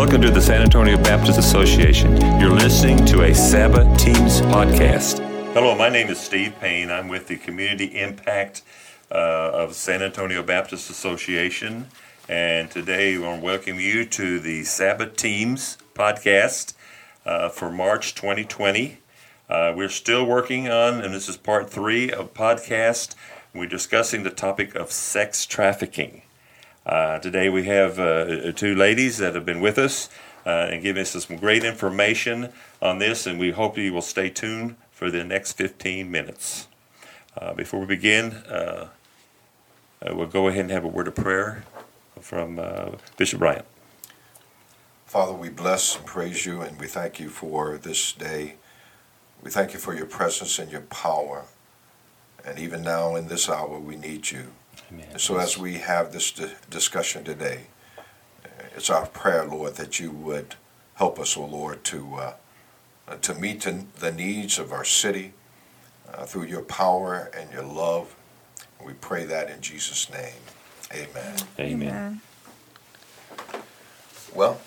Welcome to the San Antonio Baptist Association. You're listening to a Sabbath Teams podcast. Hello, my name is Steve Payne. I'm with the Community Impact uh, of San Antonio Baptist Association. And today we want to welcome you to the Sabbath Teams podcast uh, for March 2020. Uh, we're still working on, and this is part three of podcast. We're discussing the topic of sex trafficking. Uh, today we have uh, two ladies that have been with us uh, and giving us some great information on this, and we hope you will stay tuned for the next 15 minutes. Uh, before we begin, uh, uh, we'll go ahead and have a word of prayer from Bishop Bryant. Father, we bless and praise you, and we thank you for this day. We thank you for your presence and your power. And even now in this hour, we need you. Amen. So as we have this discussion today, it's our prayer, Lord, that you would help us, O oh Lord, to uh, to meet the needs of our city uh, through your power and your love. We pray that in Jesus' name. Amen. Amen. Well,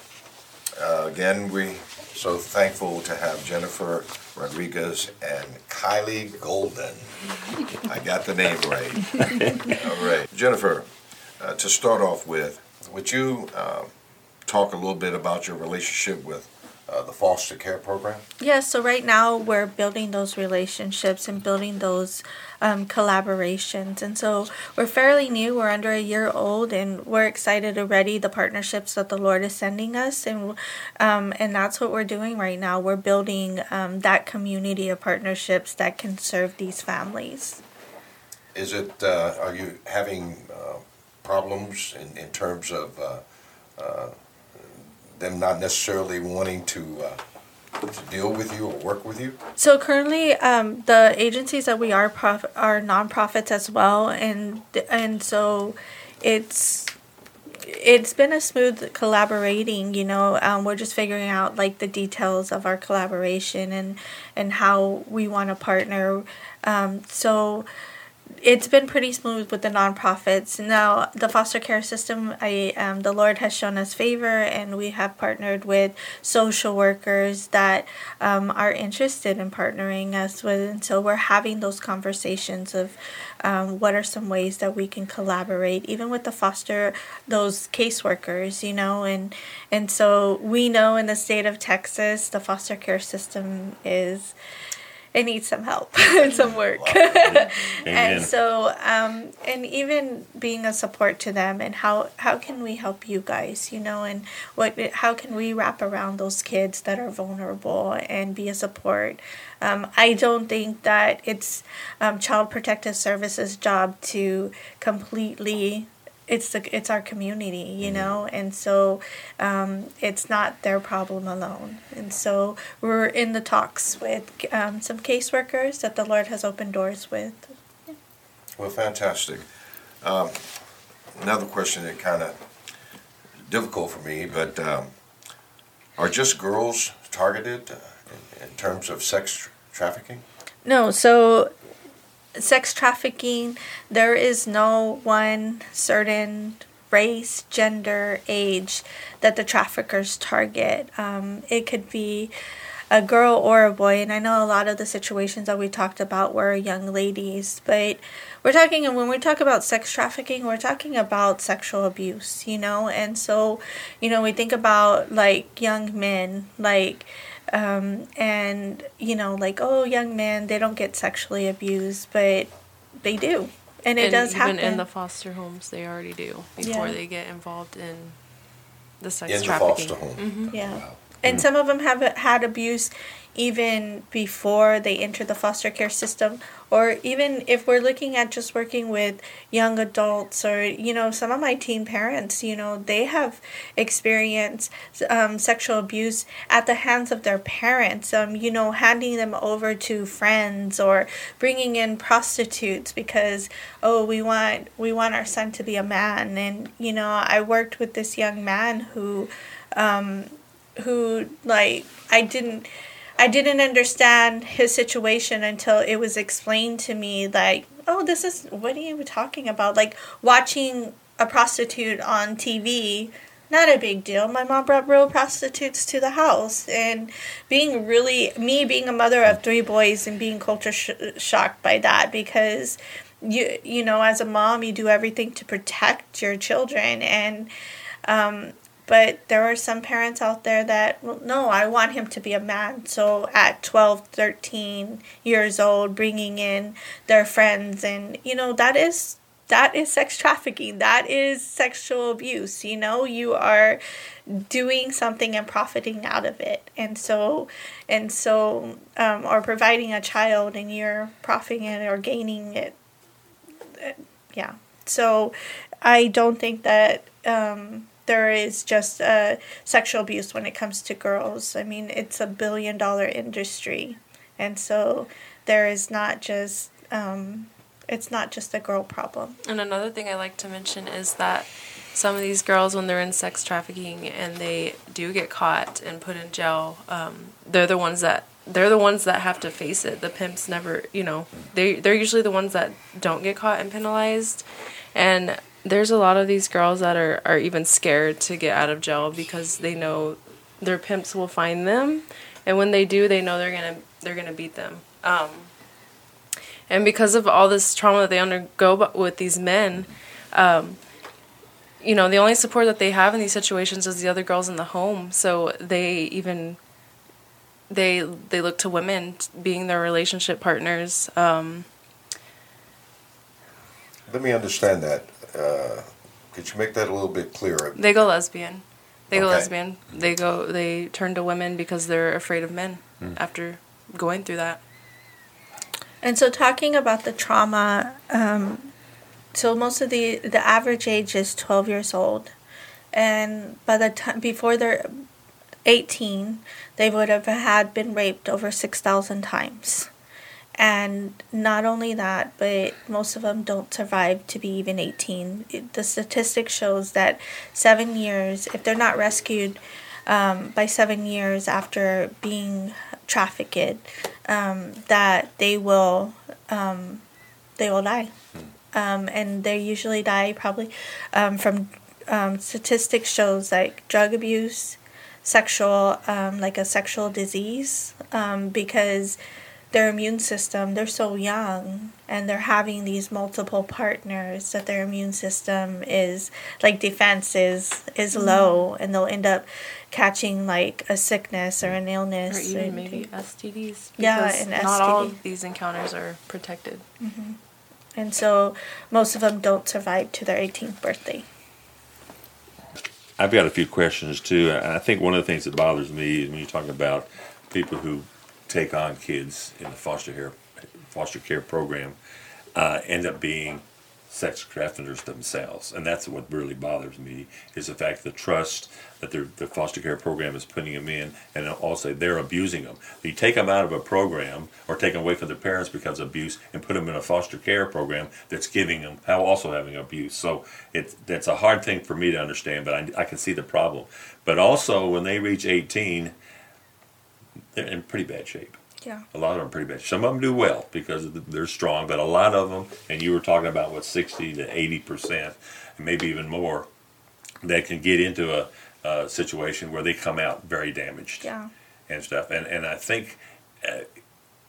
uh, again, we so thankful to have Jennifer Rodriguez and Kylie Golden. I got the name right. All right. Jennifer, uh, to start off with, would you uh, talk a little bit about your relationship with uh, the foster care program? Yeah, so right now we're building those relationships and building those um, collaborations. And so we're fairly new, we're under a year old, and we're excited already the partnerships that the Lord is sending us. And, um, and that's what we're doing right now. We're building um, that community of partnerships that can serve these families. Is it, uh, are you having uh, problems in, in terms of uh, uh them not necessarily wanting to, uh, to deal with you or work with you? So currently, um, the agencies that we are prof- are nonprofits as well, and and so it's it's been a smooth collaborating you know um, we're just figuring out like the details of our collaboration and and how we want to partner um, so it's been pretty smooth with the nonprofits. Now, the foster care system, I um, the Lord has shown us favor, and we have partnered with social workers that um, are interested in partnering us with. And so we're having those conversations of um, what are some ways that we can collaborate, even with the foster those caseworkers, you know, and and so we know in the state of Texas, the foster care system is it needs some help and some work. and so, um, and even being a support to them, and how how can we help you guys, you know, and what how can we wrap around those kids that are vulnerable and be a support. Um, I don't think that it's um, Child Protective Services' job to completely it's the it's our community you mm-hmm. know? And so um, it's not their problem alone. And so we're in the talks with um, some caseworkers that the lord has opened doors with. Yeah. well fantastic. Um, another question that kind of difficult for me but um, are just girls targeted uh, in, in terms of sex trafficking? No so sex trafficking, there is no one certain race, gender, age that the traffickers target. Um, it could be a girl or a boy, and I know a lot of the situations that we talked about were young ladies, but we're talking, and when we talk about sex trafficking, we're talking about sexual abuse, you know, and so, you know, we think about like young men, like, um, and you know like oh young men they don't get sexually abused but they do and it and does even happen in the foster homes they already do before yeah. they get involved in the sex in trafficking the foster home. Mm-hmm. yeah wow. And some of them have had abuse even before they enter the foster care system. Or even if we're looking at just working with young adults or you know some of my teen parents you know they have experienced um, sexual abuse at the hands of their parents um, you know handing them over to friends or bringing in prostitutes because oh we want we want our son to be a man. And you know i worked with this young man who um, who like i didn't I didn't understand his situation until it was explained to me like, oh, this is what are you talking about? Like watching a prostitute on TV not a big deal. My mom brought real prostitutes to the house, and being really me being a mother of three boys and being culture sh- shocked by that because you you know as a mom you do everything to protect your children and um, but there are some parents out there that well, no i want him to be a man. So at 12 13 years old bringing in their friends and you know that is that is sex trafficking. That is sexual abuse you know? You are doing something and profiting out of it. And so and so um, or providing a child and you're profiting it or gaining it. Yeah. So i don't think that um, there is just uh, sexual abuse when it comes to girls. I mean, it's a billion dollar industry, and so there is not just um, it's not just a girl problem. And another thing I like to mention is that some of these girls, when they're in sex trafficking and they do get caught and put in jail, um, they're the ones that they're the ones that have to face it. The pimps never, you know, they they're usually the ones that don't get caught and penalized, and there's a lot of these girls that are, are even scared to get out of jail because they know their pimps will find them. And when they do they know they're gonna they're gonna beat them. Um, and because of all this trauma that they undergo with these men um, you know the only support that they have in these situations is the other girls in the home. So they even they they look to women being their relationship partners. Um, let me understand that uh, could you make that a little bit clearer? They go lesbian. They go Okay. lesbian. They go. They turn to women because they're afraid of men Hmm. after going through that. And so, talking about the trauma, um, so most of the the average age is twelve years old, and by the time before they're eighteen, they would have had been raped over six thousand times. And not only that, but most of them don't survive to be even 18. It, the statistic shows that seven years, if they're not rescued um, by seven years after being trafficked, um, that they will um, they will die, um, and they usually die probably um, from um, statistics shows like drug abuse, sexual um, like a sexual disease, um, because their immune system they're so young and they're having these multiple partners that their immune system is like defense is is mm-hmm. low and they'll end up catching like a sickness or an illness Or even and- maybe STDs. Yeah, because an Not all STD. of these encounters are protected. Mm-hmm. and so most of them don't survive to their 18th birthday I've got a few questions too. I I think one of the things that bothers me is when you talk about people who take on kids in the foster care foster care program uh, end up being sex traffickers themselves, and that's what really bothers me is the fact the trust that their the foster care program is putting them in, and also they're abusing them. You take them out of a program or take them away from their parents because of abuse, and put them in a foster care program that's giving them how also having abuse. So it's that's a hard thing for me to understand, but I, I can see the problem. But also when they reach eighteen, they're in pretty bad shape. yeah A lot of them are pretty bad. Some of them do well because they're strong, but a lot of them, and you were talking about what sixty to eighty percent, and maybe even more, that can get into a, a situation where they come out very damaged yeah and stuff. And and I think. Uh,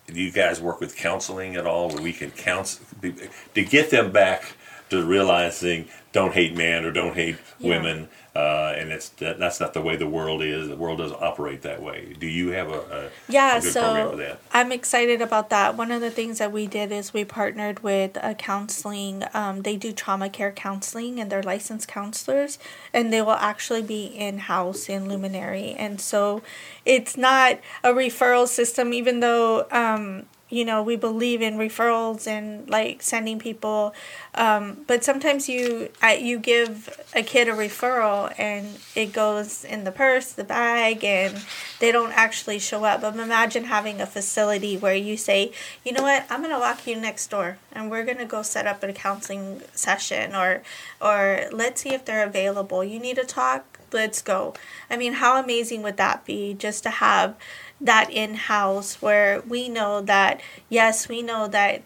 do you guys work with counseling at all where we can counsel to get them back to realizing don't hate men or don't hate Yeah. women uh, and it's that, that's not the way the world is the world doesn't operate that way do you have a, a, Yeah, a so I'm excited about that. One of the things that we did is we partnered with a counseling. Um, they do trauma care counseling, and they're licensed counselors, and they will actually be in house in Luminary. And so, it's not a referral system, even though. Um, you know, we believe in referrals and like sending people, um, but sometimes you you give a kid a referral and it goes in the purse, the bag, and they don't actually show up. But imagine having a facility where you say, you know what, I'm gonna walk you next door and we're gonna go set up a counseling session or or let's see if they're available. You need to talk, let's go. I mean, how amazing would that be just to have that in house where we know that yes, we know that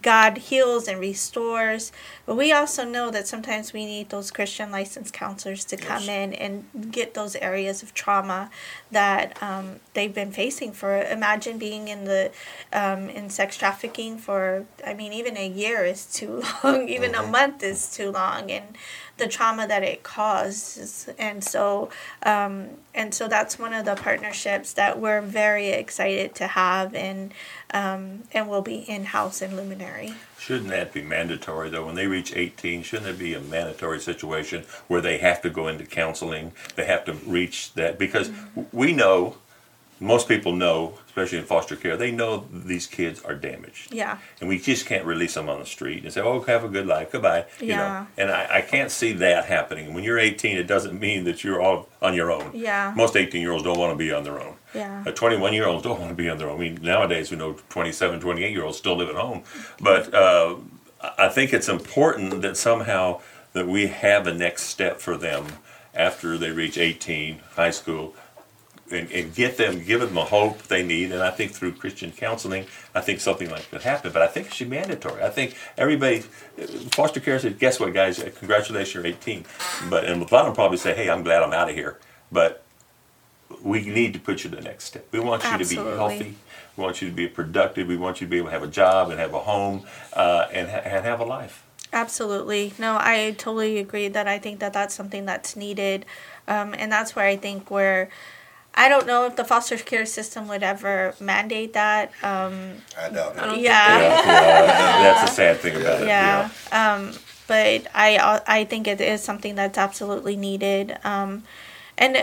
God heals and restores, but we also know that sometimes we need those Christian licensed counselors to come in and get those areas of trauma that um, they've been facing. For imagine being in the um, in sex trafficking for, I mean, even a year is too long, even a month is too long, and the trauma that it causes. And so, um, and so that's one of the partnerships that we're very excited to have, and um, and will be in house in Luminary. Shouldn't that be mandatory though? When they reach 18, shouldn't there be a mandatory situation where they have to go into counseling? They have to reach that because we know, most people know, especially in foster care, they know these kids are damaged. Yeah. And we just can't release them on the street and say, "Oh, have a good life, goodbye." You Yeah. know, and I, I can't see that happening. When you're 18, it doesn't mean that you're all on your own. Yeah. Most 18 year olds don't want to be on their own. Yeah. Uh, 21 year olds don't want to be on their own. I mean, nowadays we know 27, 28 year olds still live at home. But uh, I I think it's important that somehow that we have a next step for them after they reach 18, high school, and, and get them, give them the hope they need. And I think through Christian counseling, I think something like that happen. But I think it should be mandatory. I think everybody, foster care says, guess what, guys? Congratulations, you're 18. But and a lot of them probably say, hey, I'm glad I'm out of here. But we need to put you to the next step. We want you Absolutely. to be healthy. We want you to be productive. We want you to be able to have a job and have a home uh, and, ha- and have a life. Absolutely. No, I totally agree that I think that that's something that's needed. Um, and that's where I think where I don't know if the foster care system would ever mandate that. Um, I doubt don't it. yeah. Yeah, yeah, that's the sad thing about it. yeah. Um, but I I think it is something that's absolutely needed. Um, and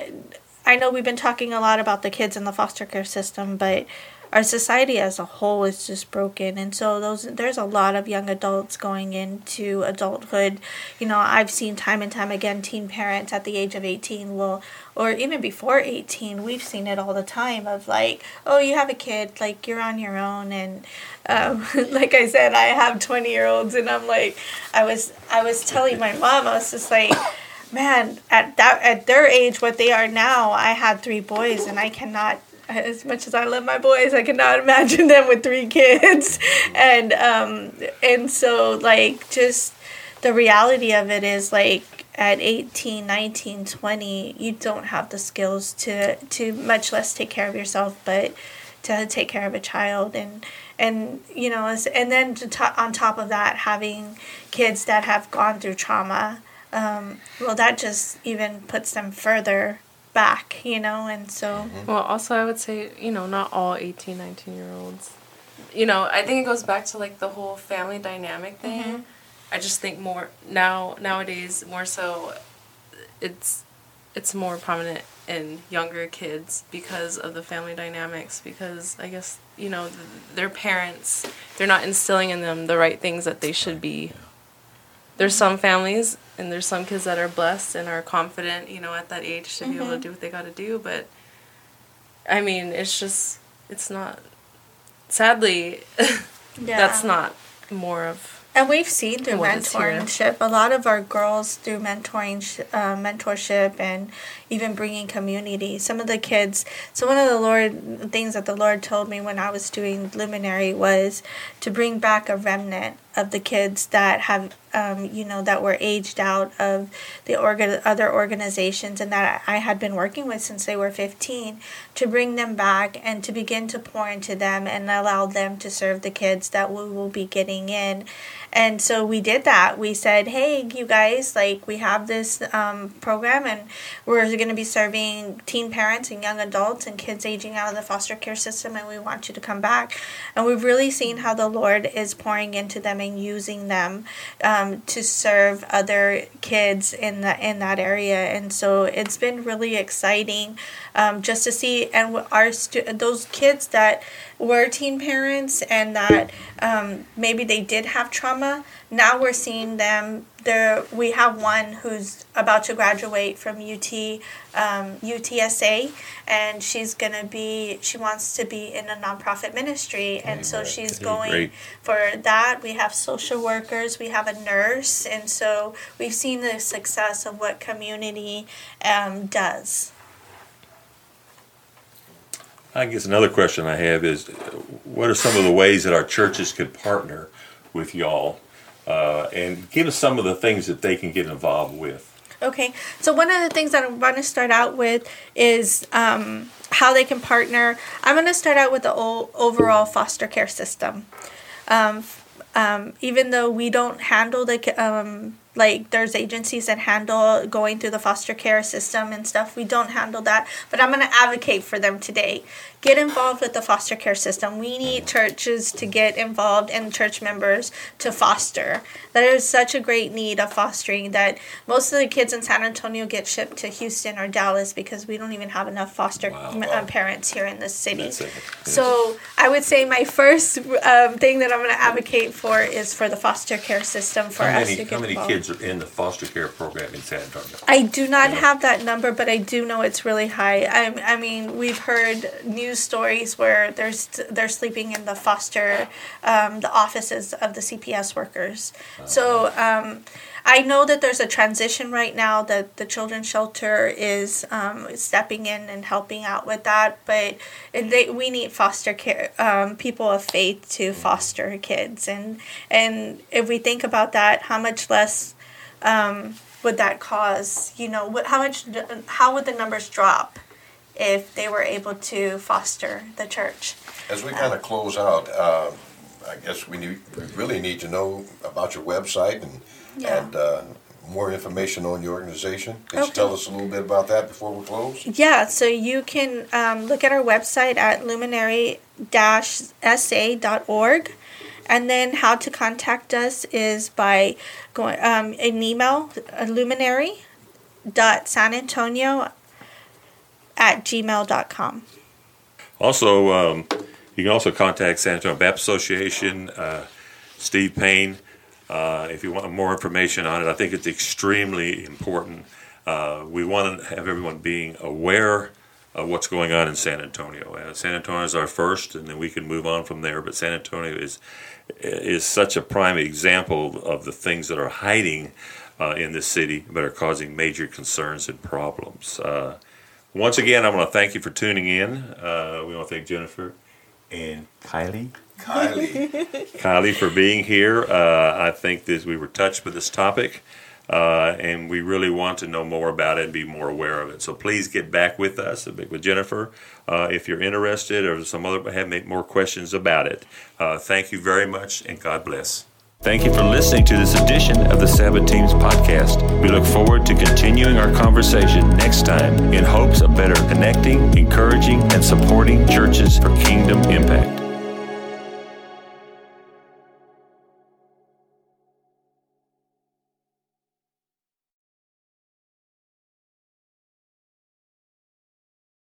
I know we've been talking a lot about the kids in the foster care system, but our society as a whole is just broken. And so those there's a lot of young adults going into adulthood. You know i've seen time and time again teen parents at the age of 18 will or even before 18 we've seen it all the time of like oh you have a kid like you're on your own. And um, like i said i have 20 year olds and i'm like i was i was telling my mom i was just like man at that at their age what they are now i had three boys and i cannot as much as I love my boys, I cannot imagine them with three kids. And um and so like just the reality of it is like at 18, 19, 20, you don't have the skills to to much less take care of yourself, but to take care of a child and and you know and then to to- on top of that having kids that have gone through trauma um, well that just even puts them further back you know and so mm-hmm. Well, also, I would say, you know, not all 18, 19 year olds. You know, I think it goes back to like the whole family dynamic thing. Mm-hmm. I just think more now nowadays more so it's it's more prominent in younger kids because of the family dynamics because I guess, you know, th- their parents they're not instilling in them the right things that they should be. There's some families and there's some kids that are blessed and are confident, you know, at that age to be able to do what they got to do, but I mean, it's just it's not sadly that's not more of And we've seen through What is here. mentorship, a lot of our girls through mentoring, uh, mentorship, and even bringing community. Some of the kids. So one of the Lord things that the Lord told me when I was doing luminary was to bring back a remnant of the kids that have, um, you know, that were aged out of the organ- other organizations and that I had been working with since they were 15, to bring them back and to begin to pour into them and allow them to serve the kids that we will be getting in. And so we did that. We said, hey, you guys, like, we have this um, program and we're going to be serving teen parents and young adults and kids aging out of the foster care system, and we want you to come back. And we've really seen how the Lord is pouring into them and using them um, to serve other kids in, the, in that area. And so it's been really exciting um, just to see, and our stu- those kids that were teen parents and that um, maybe they did have trauma. Now we're seeing them. There, we have one who's about to graduate from UT, um, UTSA, and she's gonna be. She wants to be in a nonprofit ministry, and so she's going great. for that. We have social workers. We have a nurse, and so we've seen the success of what community um, does. I guess another question I have is, what are some of the ways that our churches could partner with y'all, uh, and give us some of the things that they can get involved with. Okay, so one of the things that I want to start out with is um, how they can partner. I'm going to start out with the overall foster care system. Um, um, even though we don't handle the um, like there's agencies that handle going through the foster care system and stuff we don't handle that but i'm going to advocate for them today get involved with the foster care system. We need churches to get involved and church members to foster. There is such a great need of fostering that most of the kids in San Antonio get shipped to Houston or Dallas because we don't even have enough foster wow, wow. Uh, parents here in this city. Yes. So I would say my first um, thing that I'm going to advocate for is for the foster care system for how us many, to get How many involved. kids are in the foster care program in San Antonio? I do not have that number, but I do know it's really high. I, I mean, we've heard news stories where there's they're sleeping in the foster um, the offices of the CPS workers. So um, I know that there's a transition right now that the children's shelter is um, stepping in and helping out with that, but they, we need foster care um, people of faith to foster kids, and and if we think about that, how much less um, would that cause? You know, what, how much? How would the numbers drop? if they were able to foster the church. As we kind of close out, uh, I guess we, need, we really need to know about your website and, yeah. and uh, more information on your organization. Can okay. you tell us a little bit about that before we close? Yeah, so you can um, look at our website at luminary-sa.org. And then how to contact us is by going um, an email, luminary.sanantonio at gmail.com. Also, um, you can also contact San Antonio Baptist Association, uh, Steve Payne, uh, if you want more information on it. I think it's extremely important. Uh, we want to have everyone being aware of what's going on in San Antonio. Uh, San Antonio is our first, and then we can move on from there. But San Antonio is is such a prime example of the things that are hiding uh, in this city, but are causing major concerns and problems. Uh, once again, I want to thank you for tuning in. Uh, we want to thank Jennifer and Kylie. Kylie. Kylie for being here. Uh, I think that we were touched with this topic. Uh, and we really want to know more about it and be more aware of it. So please get back with us, with Jennifer, uh, if you're interested or some other have more questions about it. Uh, thank you very much, and God bless. Thank you for listening to this edition of the Sabbath Teams podcast. We look forward to continuing our conversation next time in hopes of better connecting, encouraging, and supporting churches for kingdom impact.